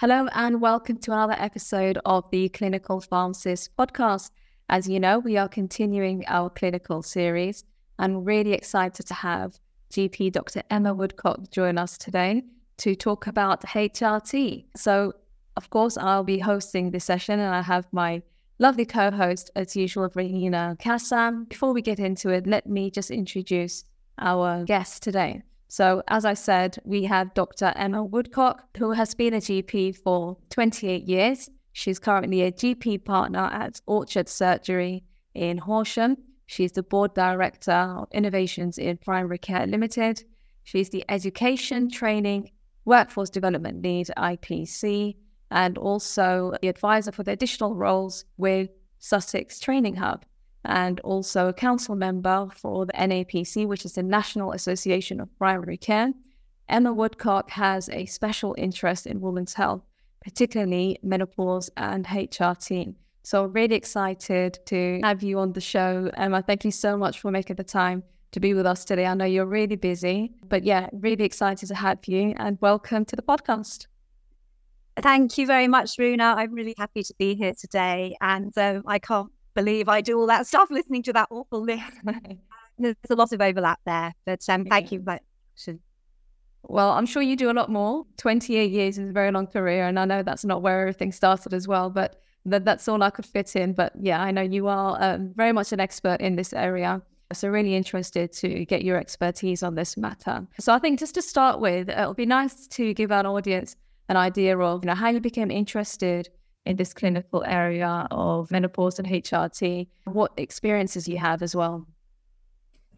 Hello, and welcome to another episode of the Clinical Pharmacist podcast. As you know, we are continuing our clinical series and really excited to have GP Dr. Emma Woodcock join us today to talk about HRT. So, of course, I'll be hosting this session and I have my lovely co host, as usual, Ruhina Kassam. Before we get into it, let me just introduce our guest today. So, as I said, we have Dr. Emma Woodcock, who has been a GP for 28 years. She's currently a GP partner at Orchard Surgery in Horsham. She's the board director of innovations in primary care limited. She's the education, training, workforce development lead, IPC, and also the advisor for the additional roles with Sussex Training Hub and also a council member for the NAPC, which is the National Association of Primary Care. Emma Woodcock has a special interest in women's health, particularly menopause and HRT. So, really excited to have you on the show. Emma, thank you so much for making the time to be with us today. I know you're really busy, but yeah, really excited to have you and welcome to the podcast. Thank you very much, Runa. I'm really happy to be here today. And um, I can't believe I do all that stuff listening to that awful list. There's a lot of overlap there, but um, thank you. But well, I'm sure you do a lot more. 28 years is a very long career, and I know that's not where everything started as well, but that, that's all I could fit in. But yeah, I know you are um, very much an expert in this area. So, really interested to get your expertise on this matter. So, I think just to start with, it'll be nice to give our audience an idea of you know how you became interested in this clinical area of menopause and HRT, what experiences you have as well.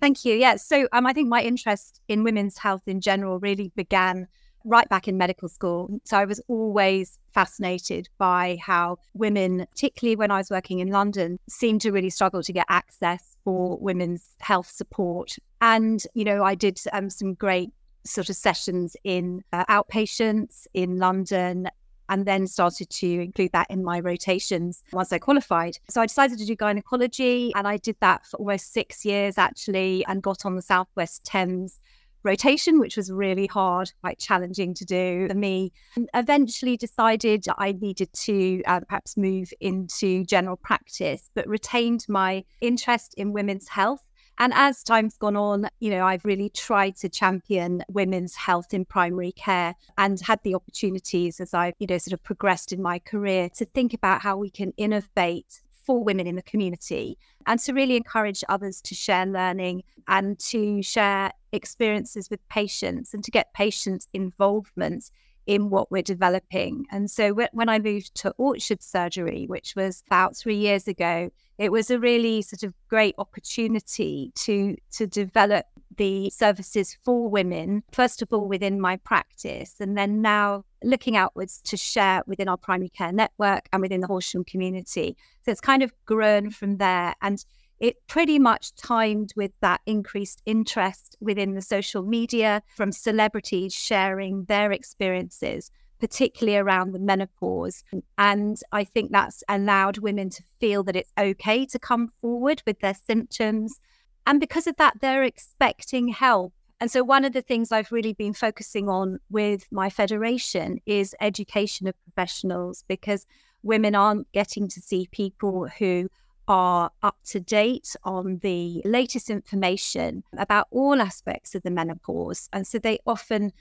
Thank you. Yeah. So um, I think my interest in women's health in general really began right back in medical school. So I was always fascinated by how women, particularly when I was working in London, seemed to really struggle to get access for women's health support. And, you know, I did um, some great sort of sessions in uh, outpatients in London and then started to include that in my rotations once I qualified. So I decided to do gynecology and I did that for almost six years actually and got on the Southwest Thames rotation, which was really hard, quite challenging to do for me. And eventually decided I needed to uh, perhaps move into general practice, but retained my interest in women's health and as time's gone on, you know, I've really tried to champion women's health in primary care and had the opportunities as I've, you know, sort of progressed in my career to think about how we can innovate for women in the community and to really encourage others to share learning and to share experiences with patients and to get patients' involvement in what we're developing. And so when I moved to Orchard Surgery, which was about three years ago, it was a really sort of great opportunity to to develop the services for women, first of all within my practice, and then now looking outwards to share within our primary care network and within the Horsham community. So it's kind of grown from there. And it pretty much timed with that increased interest within the social media from celebrities sharing their experiences, particularly around the menopause. And I think that's allowed women to feel that it's okay to come forward with their symptoms. And because of that, they're expecting help. And so, one of the things I've really been focusing on with my federation is education of professionals because women aren't getting to see people who are up to date on the latest information about all aspects of the menopause. And so they often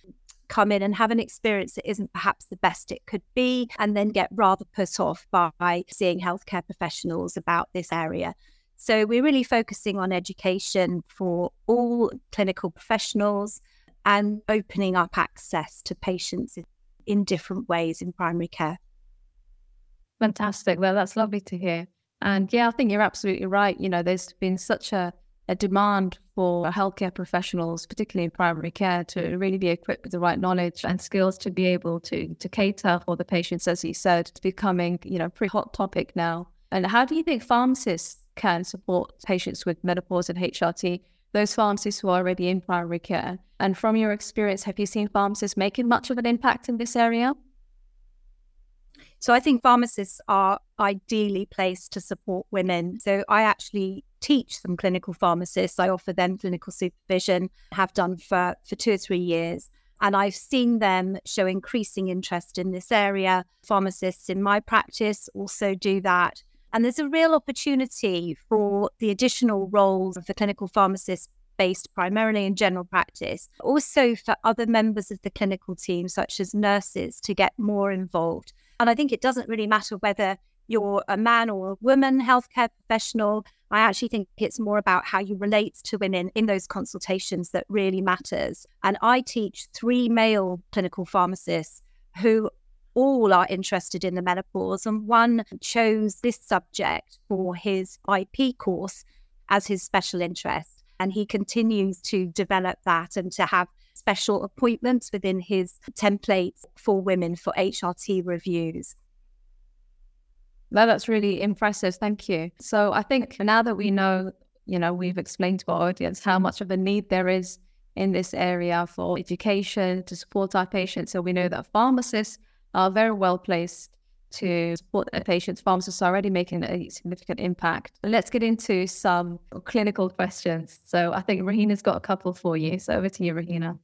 come in and have an experience that isn't perhaps the best it could be, and then get rather put off by seeing healthcare professionals about this area. So we're really focusing on education for all clinical professionals and opening up access to patients in different ways in primary care. Fantastic. Well, that's lovely to hear. And yeah, I think you're absolutely right. You know, there's been such a, a demand for healthcare professionals, particularly in primary care, to really be equipped with the right knowledge and skills to be able to to cater for the patients, as you said, it's becoming, you know, pretty hot topic now. And how do you think pharmacists can support patients with menopause and HRT? Those pharmacists who are already in primary care. And from your experience, have you seen pharmacists making much of an impact in this area? So I think pharmacists are ideally placed to support women. So I actually teach some clinical pharmacists. I offer them clinical supervision, have done for, for two or three years. And I've seen them show increasing interest in this area. Pharmacists in my practice also do that. And there's a real opportunity for the additional roles of the clinical pharmacist based primarily in general practice, also for other members of the clinical team, such as nurses, to get more involved. And I think it doesn't really matter whether you're a man or a woman healthcare professional. I actually think it's more about how you relate to women in those consultations that really matters. And I teach three male clinical pharmacists who all are interested in the menopause. And one chose this subject for his IP course as his special interest. And he continues to develop that and to have special appointments within his templates for women for HRT reviews. No, that's really impressive. Thank you. So I think now that we know, you know, we've explained to our audience how much of a need there is in this area for education to support our patients. So we know that pharmacists are very well placed to support their patients. Pharmacists are already making a significant impact. Let's get into some clinical questions. So I think Ruhina's got a couple for you. So over to you, Ruhina.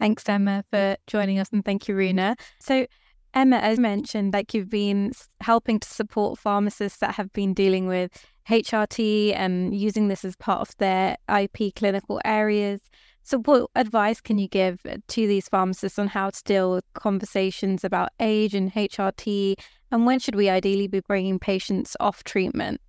Thanks, Emma, for joining us, and thank you, Runa. So Emma, as mentioned, like you've been helping to support pharmacists that have been dealing with HRT and using this as part of their IP clinical areas. So, what advice can you give to these pharmacists on how to deal with conversations about age and HRT? And when should we ideally be bringing patients off treatment?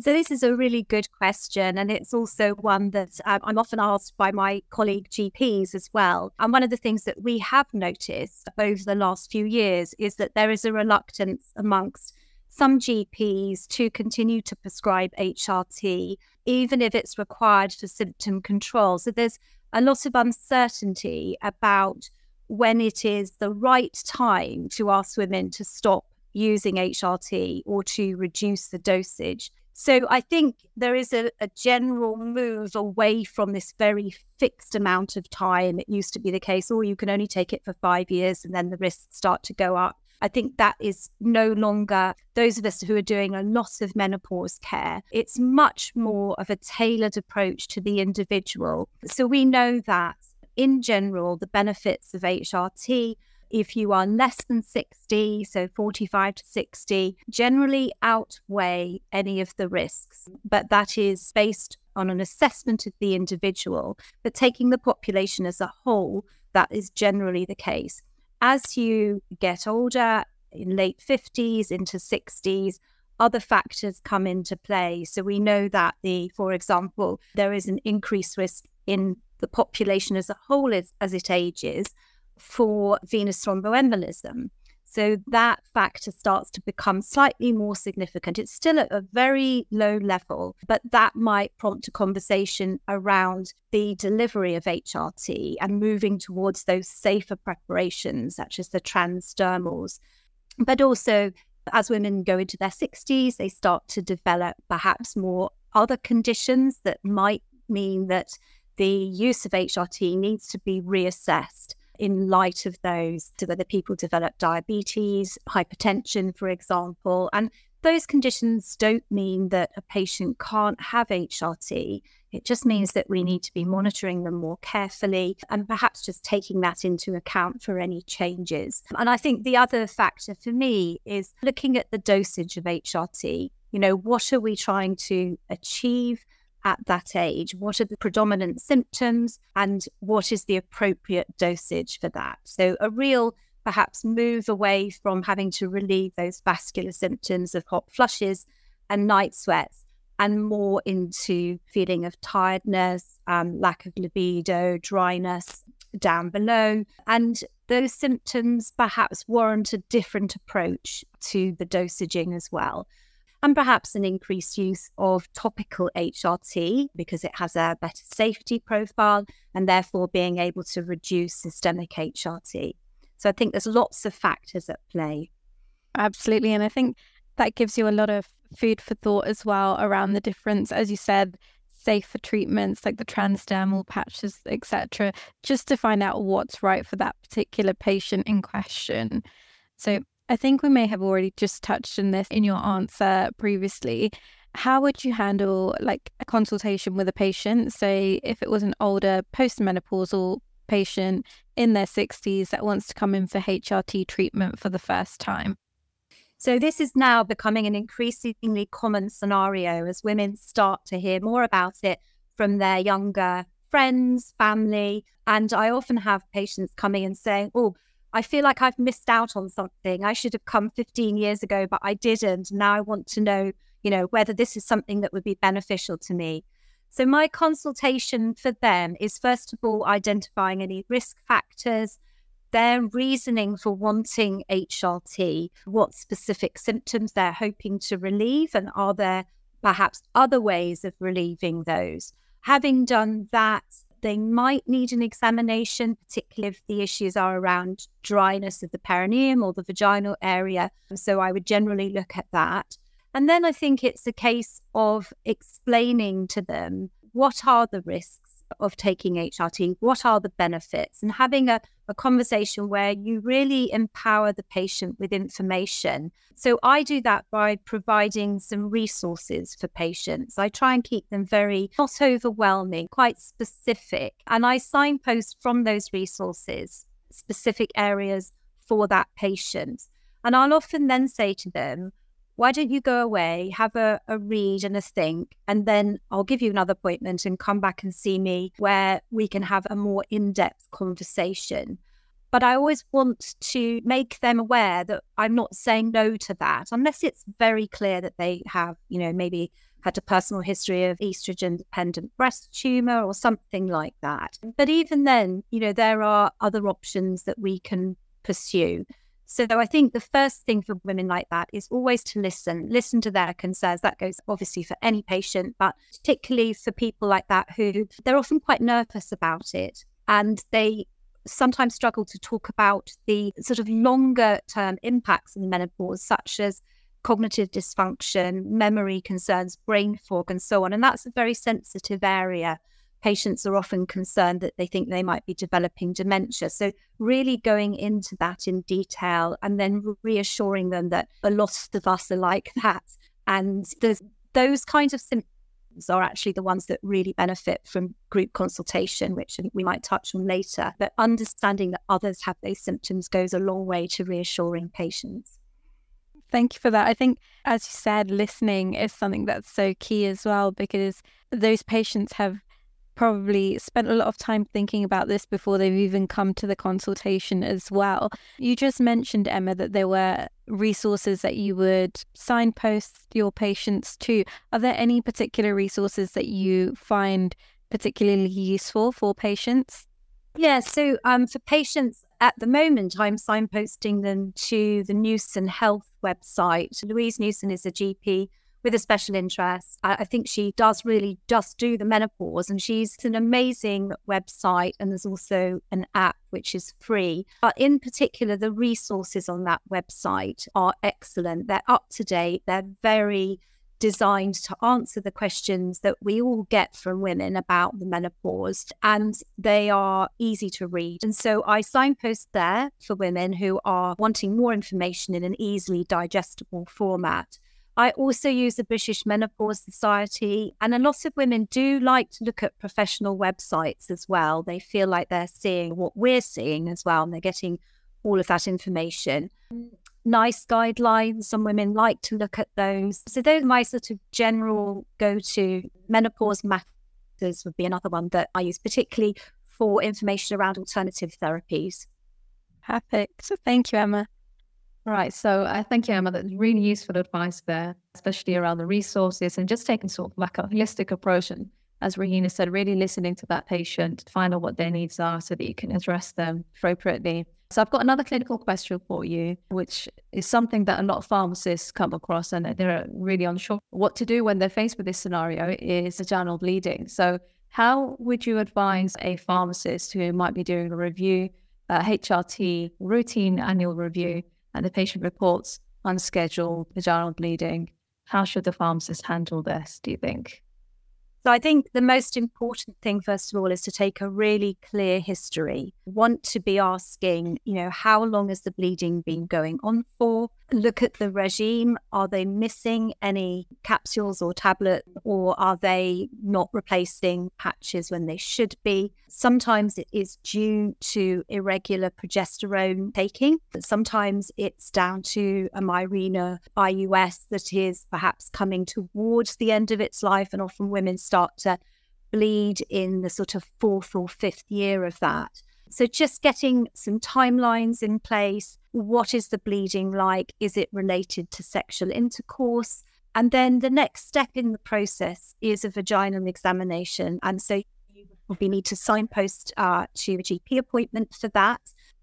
So, this is a really good question. And it's also one that um, I'm often asked by my colleague GPs as well. And one of the things that we have noticed over the last few years is that there is a reluctance amongst some GPs to continue to prescribe HRT, even if it's required for symptom control. So, there's a lot of uncertainty about when it is the right time to ask women to stop using HRT or to reduce the dosage. So I think there is a, a, general move away from this very fixed amount of time. It used to be the case, or you can only take it for five years and then the risks start to go up. I think that is no longer those of us who are doing a lot of menopause care. It's much more of a tailored approach to the individual. So we know that in general, the benefits of HRT if you are less than 60, so 45 to 60, generally outweigh any of the risks. But that is based on an assessment of the individual. But taking the population as a whole, that is generally the case. As you get older, in late 50s into 60s, other factors come into play. So we know that the, for example, there is an increased risk in the population as a whole as, as it ages for venous thromboembolism. So that factor starts to become slightly more significant. It's still at a very low level, but that might prompt a conversation around the delivery of HRT and moving towards those safer preparations, such as the transdermals. But also, as women go into their 60s, they start to develop perhaps more other conditions that might mean that the use of HRT needs to be reassessed in light of those, to whether people develop diabetes, hypertension, for example. And those conditions don't mean that a patient can't have HRT. It just means that we need to be monitoring them more carefully and perhaps just taking that into account for any changes. And I think the other factor for me is looking at the dosage of HRT. You know, what are we trying to achieve? At that age? What are the predominant symptoms and what is the appropriate dosage for that? So, a real perhaps move away from having to relieve those vascular symptoms of hot flushes and night sweats and more into feeling of tiredness, um, lack of libido, dryness down below. And those symptoms perhaps warrant a different approach to the dosaging as well and perhaps an increased use of topical HRT because it has a better safety profile and therefore being able to reduce systemic HRT. So I think there's lots of factors at play. Absolutely. And I think that gives you a lot of food for thought as well around the difference, as you said, safer treatments like the transdermal patches, etc., just to find out what's right for that particular patient in question. So I think we may have already just touched on this in your answer previously. How would you handle like a consultation with a patient, say if it was an older postmenopausal patient in their 60s that wants to come in for HRT treatment for the first time? So, this is now becoming an increasingly common scenario as women start to hear more about it from their younger friends, family. And I often have patients coming and saying, Oh, I feel like I've missed out on something. I should have come 15 years ago, but I didn't. Now I want to know, you know, whether this is something that would be beneficial to me. So, my consultation for them is first of all identifying any risk factors, their reasoning for wanting HRT, what specific symptoms they're hoping to relieve, and are there perhaps other ways of relieving those. Having done that, they might need an examination, particularly if the issues are around dryness of the perineum or the vaginal area. So I would generally look at that. And then I think it's a case of explaining to them what are the risks of taking HRT, what are the benefits, and having a, a conversation where you really empower the patient with information. So I do that by providing some resources for patients. I try and keep them very not overwhelming, quite specific. And I signpost from those resources specific areas for that patient. And I'll often then say to them, why don't you go away, have a, a read and a think, and then I'll give you another appointment and come back and see me where we can have a more in depth conversation. But I always want to make them aware that I'm not saying no to that unless it's very clear that they have, you know, maybe had a personal history of estrogen dependent breast tumor or something like that. But even then, you know, there are other options that we can pursue. So I think the first thing for women like that is always to listen, listen to their concerns. That goes obviously for any patient, but particularly for people like that who they're often quite nervous about it and they sometimes struggle to talk about the sort of longer term impacts in menopause, such as cognitive dysfunction, memory concerns, brain fog, and so on. And that's a very sensitive area patients are often concerned that they think they might be developing dementia. So, really going into that in detail and then reassuring them that a lot of us are like that. And those kinds of symptoms are actually the ones that really benefit from group consultation, which we might touch on later. But understanding that others have those symptoms goes a long way to reassuring patients. Thank you for that. I think, as you said, listening is something that's so key as well because those patients have probably spent a lot of time thinking about this before they've even come to the consultation as well. You just mentioned, Emma, that there were resources that you would signpost your patients to. Are there any particular resources that you find particularly useful for patients? Yeah, so um, for patients at the moment, I'm signposting them to the Newson Health website. Louise Newson is a GP with a special interest. I, I, think she does really just do the menopause, and she's an amazing website. And there's also an app which is free. But in particular, the resources on that website are excellent. They're up to date. They're very designed to answer the questions that we all get from women about the menopause and they are easy to read. And so I signpost there for women who are wanting more information in an easily digestible format. I also use the British Menopause Society, and a lot of women do like to look at professional websites as well. They feel like they're seeing what we're seeing as well, and they're getting all of that information. NICE guidelines, some women like to look at those. So, those are my sort of general go to. Menopause Matters would be another one that I use, particularly for information around alternative therapies. Perfect. So, thank you, Emma. Right. So I thank you, Emma. That's really useful advice there, especially around the resources and just taking sort of like a holistic approach. And as Ruhina said, really listening to that patient, find out what their needs are so that you can address them appropriately. So I've got another clinical question for you, which is something that a lot of pharmacists come across and they're really unsure what to do when they're faced with this scenario is vaginal bleeding. So how would you advise a pharmacist who might be doing a review, a HRT routine annual review, and the patient reports unscheduled vaginal bleeding. How should the pharmacist handle this, do you think? So I think the most important thing, first of all, is to take a really clear history. Want to be asking, you know, how long has the bleeding been going on for? Look at the regime. Are they missing any capsules or tablets, or are they not replacing patches when they should be? Sometimes it is due to irregular progesterone taking. But sometimes it's down to a Mirena IUS that is perhaps coming towards the end of its life, and often women start to bleed in the sort of fourth or fifth year of that. So, just getting some timelines in place. What is the bleeding like? Is it related to sexual intercourse? And then the next step in the process is a vaginal examination. And so, probably need to signpost uh, to a GP appointment for that.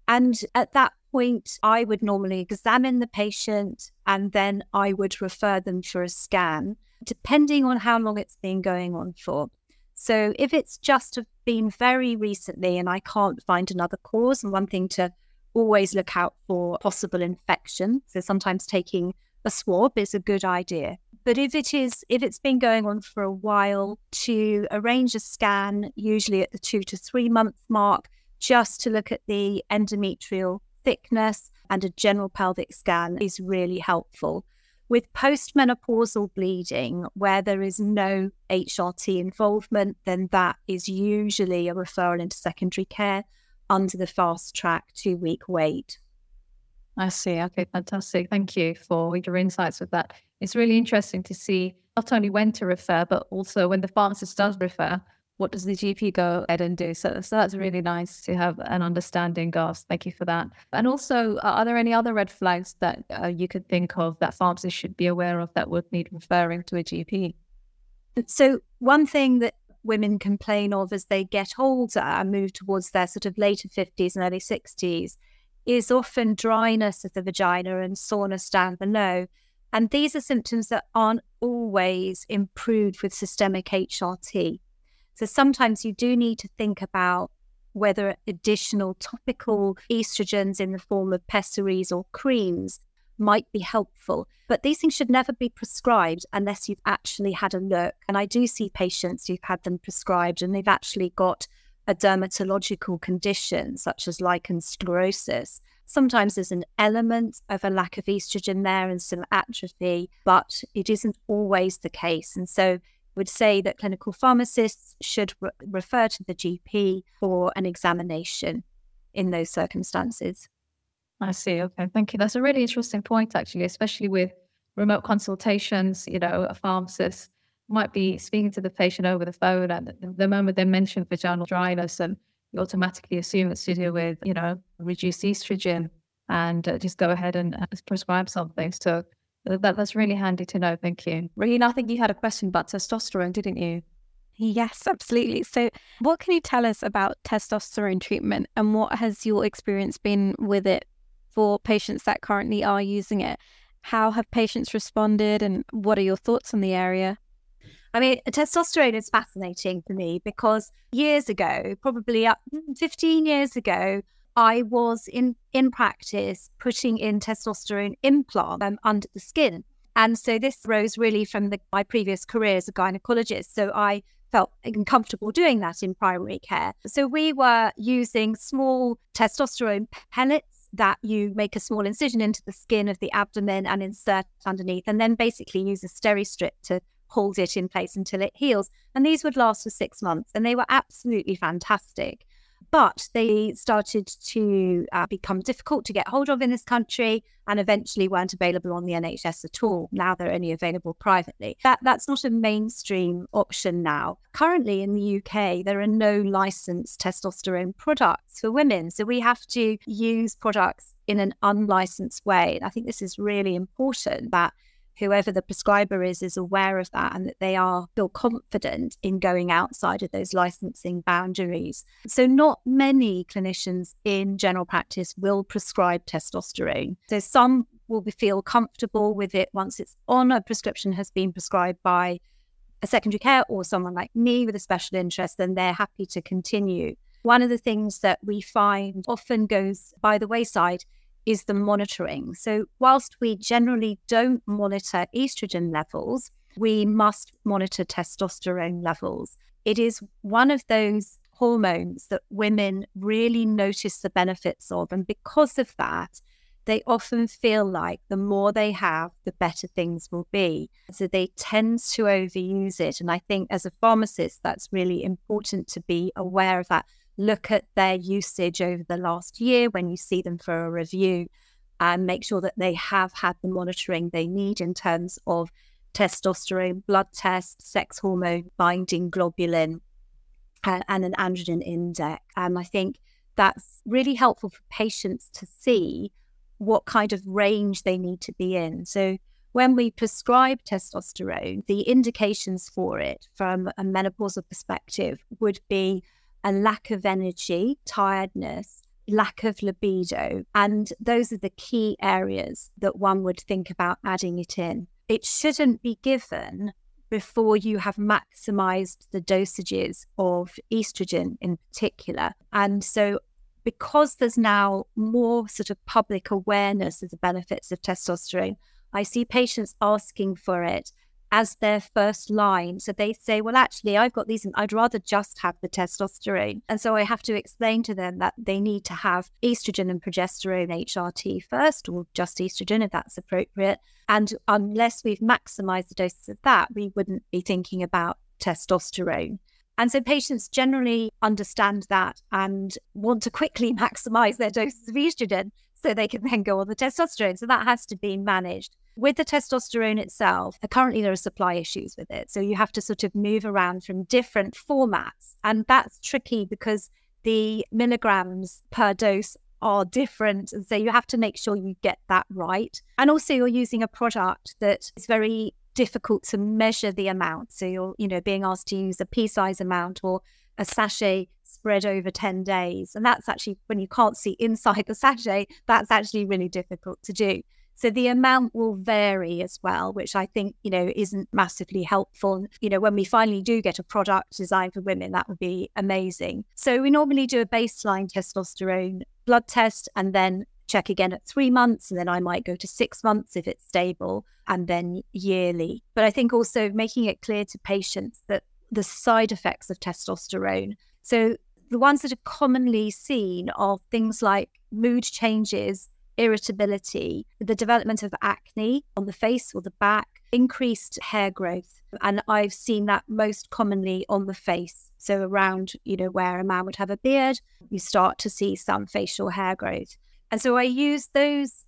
And at that point, I would normally examine the patient and then I would refer them for a scan, depending on how long it's been going on for. So if it's just been very recently and I can't find another cause, and one thing to always look out for possible infection. So sometimes taking a swab is a good idea. But if it is, if it's been going on for a while, to arrange a scan, usually at the two to three month mark, just to look at the endometrial thickness and a general pelvic scan is really helpful. With postmenopausal bleeding, where there is no HRT involvement, then that is usually a referral into secondary care under the fast track two week wait. I see. Okay, fantastic. Thank you for your insights with that. It's really interesting to see not only when to refer, but also when the pharmacist does refer, what does the GP go ahead and do? So, so that's really nice to have an understanding of. Thank you for that. And also, are there any other red flags that uh, you could think of that pharmacists should be aware of that would need referring to a GP? So, one thing that women complain of as they get older and move towards their sort of later 50s and early 60s is often dryness of the vagina and soreness down below. And these are symptoms that aren't always improved with systemic HRT. So sometimes you do need to think about whether additional topical estrogens in the form of pessaries or creams might be helpful. But these things should never be prescribed unless you've actually had a look. And I do see patients who've had them prescribed and they've actually got a dermatological condition such as lichen sclerosus. Sometimes there's an element of a lack of estrogen there and some atrophy, but it isn't always the case. And so would say that clinical pharmacists should re- refer to the GP for an examination in those circumstances. I see. Okay, thank you. That's a really interesting point, actually, especially with remote consultations. You know, a pharmacist might be speaking to the patient over the phone, and the moment they mention vaginal dryness, and you automatically assume it's to do with, you know, reduced estrogen, and uh, just go ahead and uh, prescribe something. So that, that's really handy to know. Thank you. Regina, I think you had a question about testosterone, didn't you? Yes, absolutely. So, what can you tell us about testosterone treatment and what has your experience been with it for patients that currently are using it? How have patients responded and what are your thoughts on the area? I mean, testosterone is fascinating for me because years ago, probably mm, 15 years ago, I was in in practice putting in testosterone implant um, under the skin. And so this rose really from the, my previous career as a gynecologist. So I felt uncomfortable doing that in primary care. So we were using small testosterone pellets that you make a small incision into the skin of the abdomen and insert underneath, and then basically use a steri-strip to hold it in place until it heals. And these would last for six months, and they were absolutely fantastic but they started to uh, become difficult to get hold of in this country and eventually weren't available on the NHS at all. Now they're only available privately. That, that's not a mainstream option now. Currently in the UK, there are no licensed testosterone products for women. So we have to use products in an unlicensed way. And I think this is really important that whoever the prescriber is is aware of that and that they are feel confident in going outside of those licensing boundaries. So not many clinicians in general practice will prescribe testosterone. So some will feel comfortable with it once it's on a prescription has been prescribed by a secondary care or someone like me with a special interest, then they're happy to continue. One of the things that we find often goes by the wayside is the monitoring. So, whilst we generally don't monitor estrogen levels, we must monitor testosterone levels. It is one of those hormones that women really notice the benefits of. And because of that, they often feel like the more they have, the better things will be. So they tend to overuse it. And I think as a pharmacist, that's really important to be aware of that. Look at their usage over the last year when you see them for a review and make sure that they have had the monitoring they need in terms of testosterone, blood test, sex hormone binding globulin, and an androgen index. And I think that's really helpful for patients to see what kind of range they need to be in. So when we prescribe testosterone, the indications for it from a menopausal perspective would be a lack of energy, tiredness, lack of libido. And those are the key areas that one would think about adding it in. It shouldn't be given before you have maximized the dosages of estrogen in particular. And so because there's now more sort of public awareness of the benefits of testosterone, I see patients asking for it as their first line. So they say, well, actually, I've got these, and I'd rather just have the testosterone. And so I have to explain to them that they need to have estrogen and progesterone HRT first, or just estrogen if that's appropriate. And unless we've maximized the doses of that, we wouldn't be thinking about testosterone. And so patients generally understand that and want to quickly maximize their doses of estrogen so they can then go on the testosterone. So that has to be managed. With the testosterone itself, uh, currently there are supply issues with it. So you have to sort of move around from different formats. And that's tricky because the milligrams per dose are different. And so you have to make sure you get that right. And also, you're using a product that is very difficult to measure the amount. So you're, you know, being asked to use a pea size amount or a sachet spread over 10 days. And that's actually when you can't see inside the sachet, that's actually really difficult to do. So the amount will vary as well, which I think, you know, isn't massively helpful. You know, when we finally do get a product designed for women, that would be amazing. So we normally do a baseline testosterone blood test and then check again at three months, and then I might go to six months if it's stable, and then yearly. But I think also making it clear to patients that the side effects of testosterone. So the ones that are commonly seen are things like mood changes, irritability, the development of acne on the face or the back, increased hair growth. And I've seen that most commonly on the face. So around, you know, where a man would have a beard, you start to see some facial hair growth. And so I use those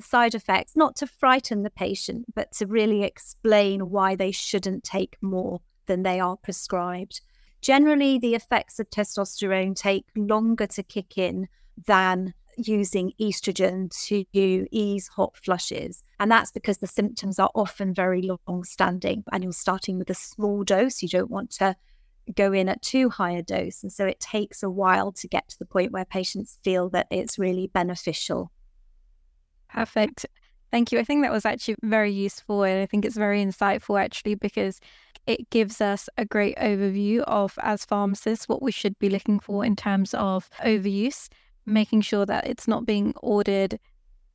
side effects not to frighten the patient, but to really explain why they shouldn't take more than they are prescribed. Generally, the effects of testosterone take longer to kick in than using estrogen to ease hot flushes. And that's because the symptoms are often very long standing and you're starting with a small dose. You don't want to go in at too high a dose. And so it takes a while to get to the point where patients feel that it's really beneficial. Perfect. Thank you. I think that was actually very useful. And I think it's very insightful actually because it gives us a great overview of, as pharmacists, what we should be looking for in terms of overuse, making sure that it's not being ordered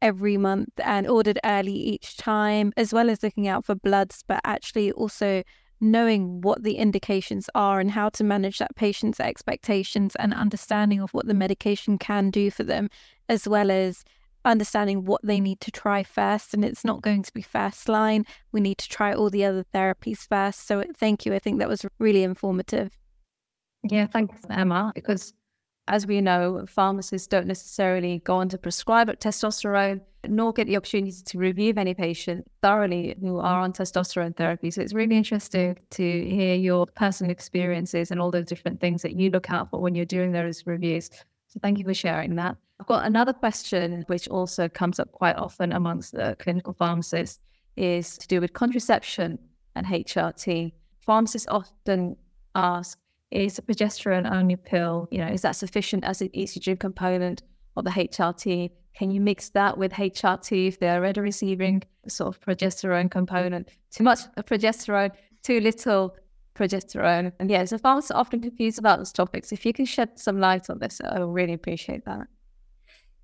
every month and ordered early each time, as well as looking out for bloods, but actually also knowing what the indications are and how to manage that patient's expectations and understanding of what the medication can do for them, as well as understanding what they mm. need to try first. And it's not going to be first line. We need to try all the other therapies first. So uh, thank you. I think that was really informative. Yeah, thanks, Emma, because as we know, pharmacists don't necessarily go on to prescribe testosterone, nor get the opportunity to review any patient thoroughly who mm. are on testosterone therapy. So it's really interesting to hear your personal experiences and all those different things that you look out for when you're doing those reviews. So thank you for sharing that. I've got another question, which also comes up quite often amongst the clinical pharmacists, is to do with contraception and HRT. Pharmacists often ask, is a progesterone only pill, you know, is that sufficient as an estrogen component of the HRT? Can you mix that with HRT if they're already receiving sort of progesterone component? Too much progesterone, too little progesterone. And yeah, so pharmacists are often confused about those topics. If you can shed some light on this, I would really appreciate that.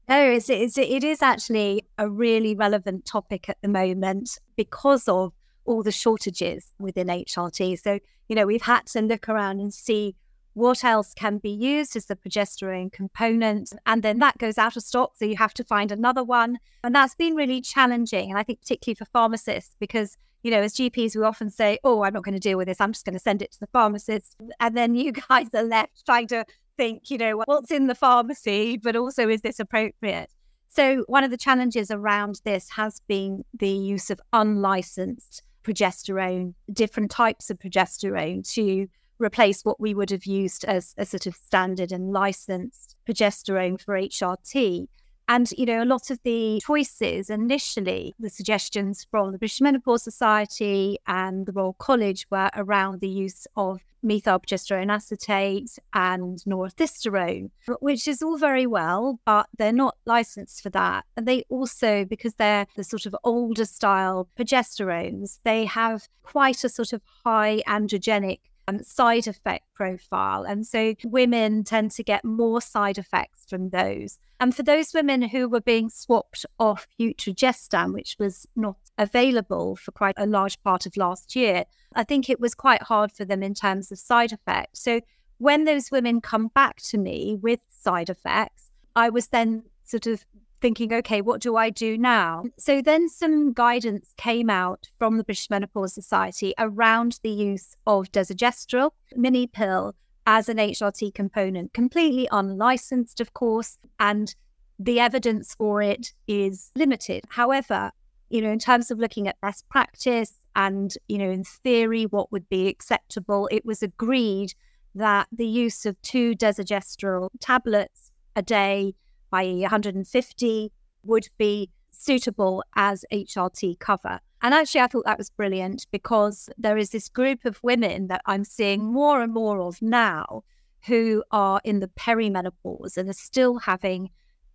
No, it's, it's, it is actually a really relevant topic at the moment because of all the shortages within HRT. So, you know, we've had to look around and see what else can be used as the progesterone component. And then that goes out of stock. So you have to find another one. And that's been really challenging. And I think, particularly for pharmacists, because you know, as GPs, we often say, Oh, I'm not going to deal with this. I'm just going to send it to the pharmacist. And then you guys are left trying to think, you know, what's in the pharmacy, but also is this appropriate? So, one of the challenges around this has been the use of unlicensed progesterone, different types of progesterone to replace what we would have used as a sort of standard and licensed progesterone for HRT. And, you know, a lot of the choices initially, the suggestions from the British Menopause Society and the Royal College were around the use of methylprogesterone acetate and norethisterone, which is all very well, but they're not licensed for that. And they also, because they're the sort of older style progesterones, they have quite a sort of high androgenic um, side effect profile. And so women tend to get more side effects from those. And for those women who were being swapped off Utrogestan, which was not available for quite a large part of last year, I think it was quite hard for them in terms of side effects. So when those women come back to me with side effects, I was then sort of thinking, okay, what do I do now? So then some guidance came out from the British Menopause Society around the use of desogestrel mini pill as an HRT component, completely unlicensed, of course, and the evidence for it is limited. However, you know, in terms of looking at best practice and, you know, in theory, what would be acceptable, it was agreed that the use of two desogestrel tablets a day i.e., 150, would be suitable as HRT cover. And actually, I thought that was brilliant because there is this group of women that I'm seeing more and more of now who are in the perimenopause and are still having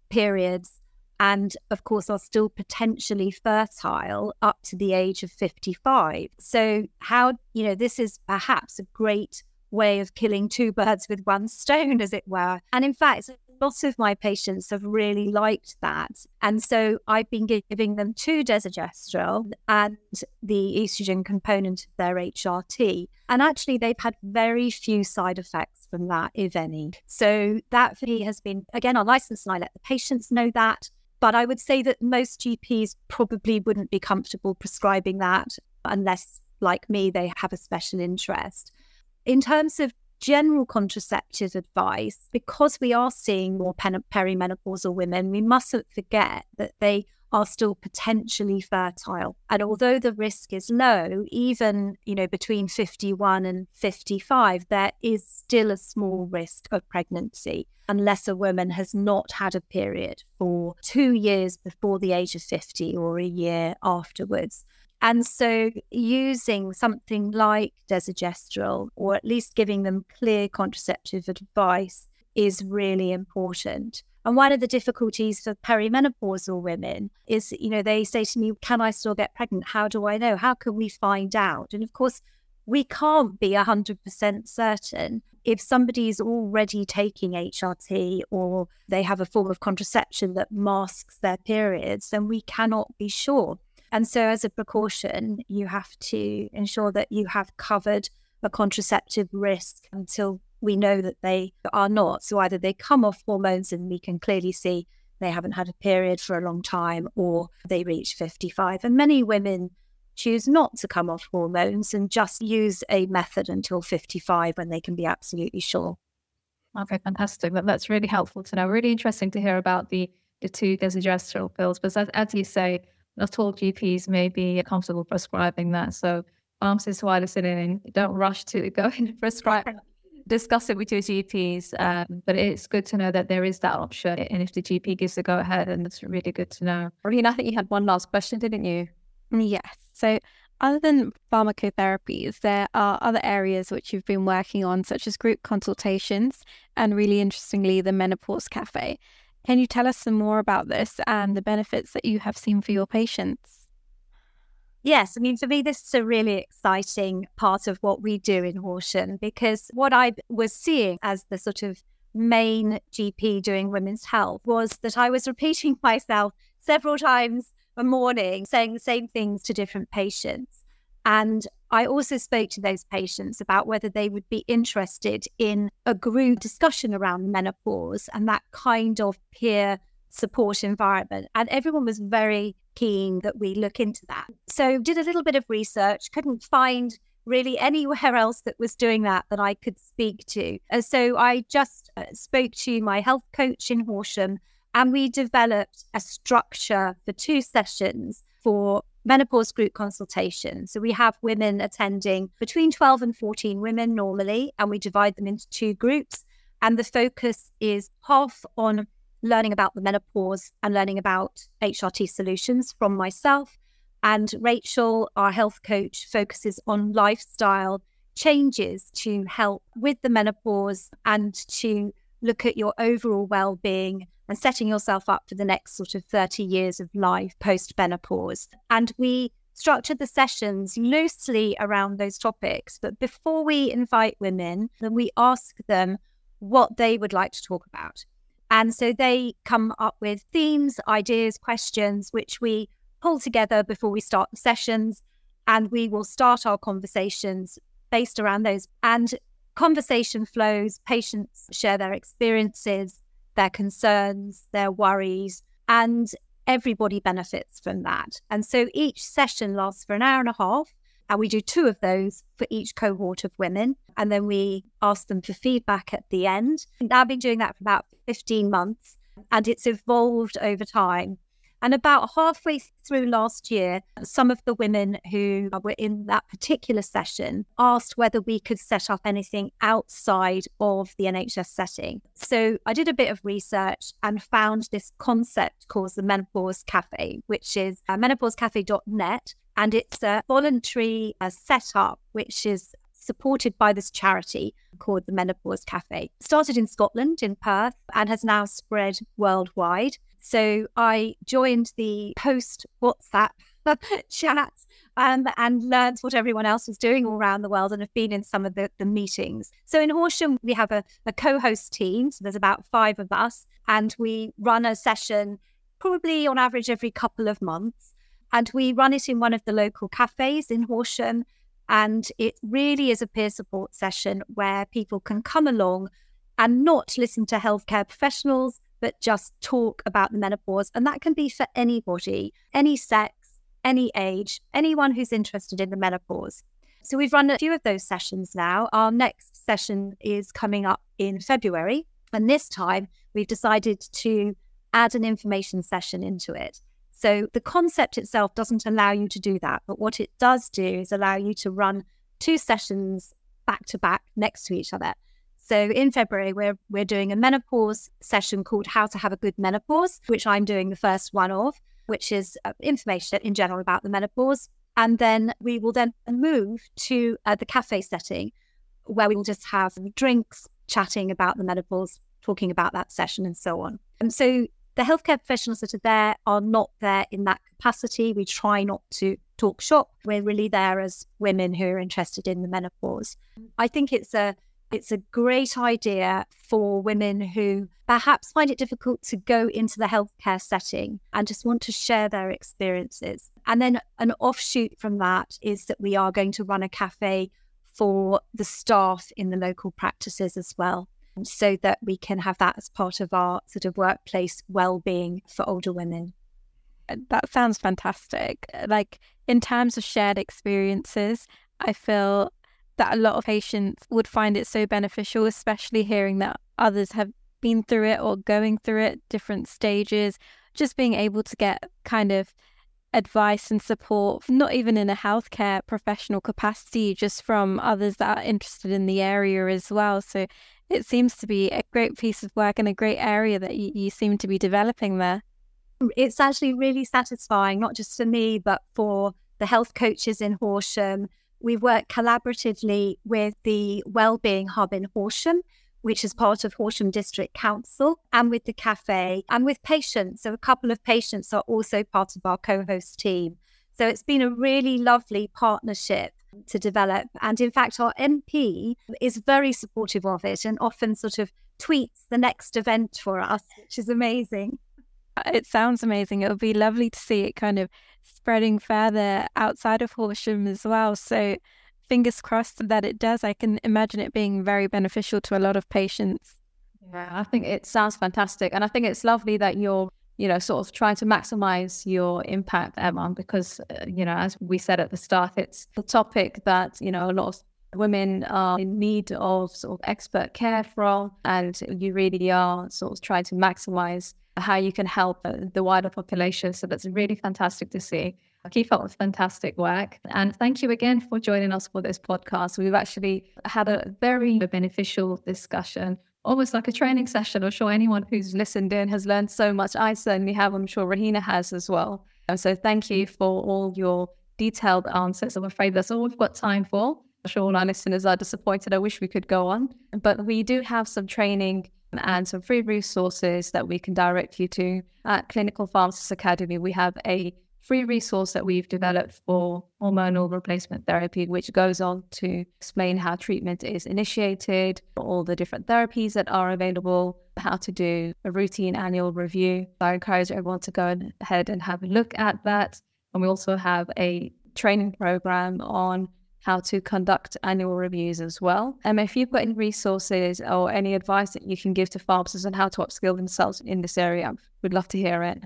periods and, of course, are still potentially fertile up to the age of 55. So, how, you know, this is perhaps a great way of killing two birds with one stone, as it were. And in fact, lot of my patients have really liked that. And so I've been giving them two desogestrel and the estrogen component of their HRT. And actually, they've had very few side effects from that, if any. So that for me has been, again, unlicensed, and I let the patients know that. But I would say that most GPs probably wouldn't be comfortable prescribing that unless, like me, they have a special interest. In terms of general contraceptive advice, because we are seeing more perimenopausal women, we mustn't forget that they are still potentially fertile. And although the risk is low, even you know between 51 and 55, there is still a small risk of pregnancy unless a woman has not had a period for two years before the age of 50 or a year afterwards. And so, using something like desogestrel, or at least giving them clear contraceptive advice, is really important. And one of the difficulties for perimenopausal women is, you know, they say to me, Can I still get pregnant? How do I know? How can we find out? And of course, we can't be 100% certain. If somebody is already taking HRT or they have a form of contraception that masks their periods, then we cannot be sure. And so, as a precaution, you have to ensure that you have covered a contraceptive risk until we know that they are not. So, either they come off hormones and we can clearly see they haven't had a period for a long time, or they reach 55. And many women choose not to come off hormones and just use a method until 55 when they can be absolutely sure. Oh, okay, fantastic. That, that's really helpful to know. Really interesting to hear about the, the two desogestrel pills. But as, as you say, not all GPs may be comfortable prescribing that. So pharmacists who are listening, don't rush to go and prescribe. Discuss it with your GPs, um, but it's good to know that there is that option. And if the GP gives the go ahead, then it's really good to know. Rina, I think you had one last question, didn't you? Yes. So, other than pharmacotherapies, there are other areas which you've been working on, such as group consultations and, really interestingly, the Menopause Cafe. Can you tell us some more about this and the benefits that you have seen for your patients? Yes, I mean, for me, this is a really exciting part of what we do in Horsham because what I was seeing as the sort of main GP doing women's health was that I was repeating myself several times a morning, saying the same things to different patients. And I also spoke to those patients about whether they would be interested in a group discussion around menopause and that kind of peer support environment. And everyone was very keen that we look into that. So did a little bit of research, couldn't find really anywhere else that was doing that that I could speak to. And so I just uh, spoke to my health coach in Horsham and we developed a structure for two sessions for menopause group consultation. So we have women attending between 12 and 14 women normally, and we divide them into two groups. And the focus is half on learning about the menopause and learning about HRT solutions from myself. And Rachel, our health coach, focuses on lifestyle changes to help with the menopause and to look at your overall well being and setting yourself up for the next sort of 30 years of life post menopause. And we structured the sessions loosely around those topics. But before we invite women, then we ask them what they would like to talk about. And so they come up with themes, ideas, questions, which we pull together before we start the sessions. And we will start our conversations based around those. And conversation flows, patients share their experiences, their concerns, their worries, and everybody benefits from that. And so each session lasts for an hour and a half. And we do two of those for each cohort of women. And then we ask them for feedback at the end. And I've been doing that for about 15 months and it's evolved over time. And about halfway through last year, some of the women who were in that particular session asked whether we could set up anything outside of the NHS setting. So I did a bit of research and found this concept called the Menopause Cafe, which is uh, menopausecafe.net. And it's a voluntary uh, setup, which is supported by this charity called the Menopause Cafe. Started in Scotland, in Perth, and has now spread worldwide. So I joined the post WhatsApp chat um, and learned what everyone else was doing all around the world and have been in some of the, the meetings. So in Horsham, we have a, a co host team. So there's about five of us, and we run a session probably on average every couple of months. And we run it in one of the local cafes in Horsham. And it really is a peer support session where people can come along and not listen to healthcare professionals, but just talk about the menopause. And that can be for anybody, any sex, any age, anyone who's interested in the menopause. So we've run a few of those sessions now. Our next session is coming up in February. And this time we've decided to add an information session into it. So the concept itself doesn't allow you to do that. But what it does do is allow you to run two sessions back to back next to each other. So in February, we're we're doing a menopause session called How to Have a Good Menopause, which I'm doing the first one of, which is uh, information in general about the menopause. And then we will then move to uh, the cafe setting, where we will just have drinks, chatting about the menopause, talking about that session, and so on. And so the healthcare professionals that are there are not there in that capacity. We try not to talk shop. We're really there as women who are interested in the menopause. I think it's a it's a great idea for women who perhaps find it difficult to go into the healthcare setting and just want to share their experiences. And then an offshoot from that is that we are going to run a cafe for the staff in the local practices as well, so that we can have that as part of our sort of workplace well-being for older women. That sounds fantastic. Like in terms of shared experiences, I feel that a lot of patients would find it so beneficial, especially hearing that others have been through it or going through it, different stages, just being able to get kind of advice and support, not even in a healthcare professional capacity, just from others that are interested in the area as well. So it seems to be a great piece of work and a great area that you, you seem to be developing there. Mm, it's actually really satisfying, not just for me, but for the health coaches in Horsham, we work collaboratively with the Wellbeing Hub in Horsham, which is part of Horsham District Council, and with the cafe and with patients. So, a couple of patients are also part of our co host team. So, it's been a really lovely partnership to develop. And in fact, our MP is very supportive of it and often sort of tweets the next event for us, which is amazing. It sounds amazing. It would be lovely to see it kind of spreading further outside of Horsham as well. So fingers crossed that it does. I can imagine it being very beneficial to a lot of patients. Yeah, I think it sounds fantastic. And I think it's lovely that you're, you know, sort of trying to maximize your impact, Emma, because, uh, you know, as we said at the start, it's the topic that, you know, a lot of women are in need of sort of expert care from. And you really are sort of trying to maximize how you can help uh, the wider population. So that's really fantastic to see. Keep up with fantastic work. And thank you again for joining us for this podcast. We've actually had a very beneficial discussion, almost like a training session. I'm sure anyone who's listened in has learned so much. I certainly have. I'm sure Ruhina has as well. So thank you for all your detailed answers. I'm afraid that's all we've got time for. Sure all our listeners are disappointed. I wish we could go on. But we do have some training and some free resources that we can direct you to. At Clinical Pharmacist Academy, we have a free resource that we've developed for hormonal replacement therapy, which goes on to explain how treatment is initiated, all the different therapies that are available, how to do a routine annual review. I encourage everyone to go ahead and have a look at that. And we also have a training program on how to conduct annual reviews as well. And if you've got any resources or any advice that you can give to pharmacists on how to upskill themselves in this area, we'd love to hear it.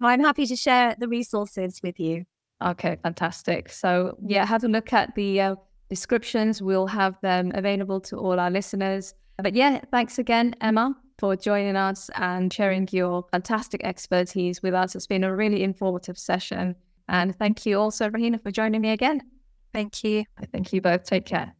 I'm happy to share the resources with you. Okay, fantastic. So, yeah, have a look at the uh, descriptions. We'll have them available to all our listeners. But yeah, thanks again, Emma, for joining us and sharing your fantastic expertise with us. It's been a really informative session. And thank you also, Ruhina, for joining me again. Thank you. Thank you both. Take care.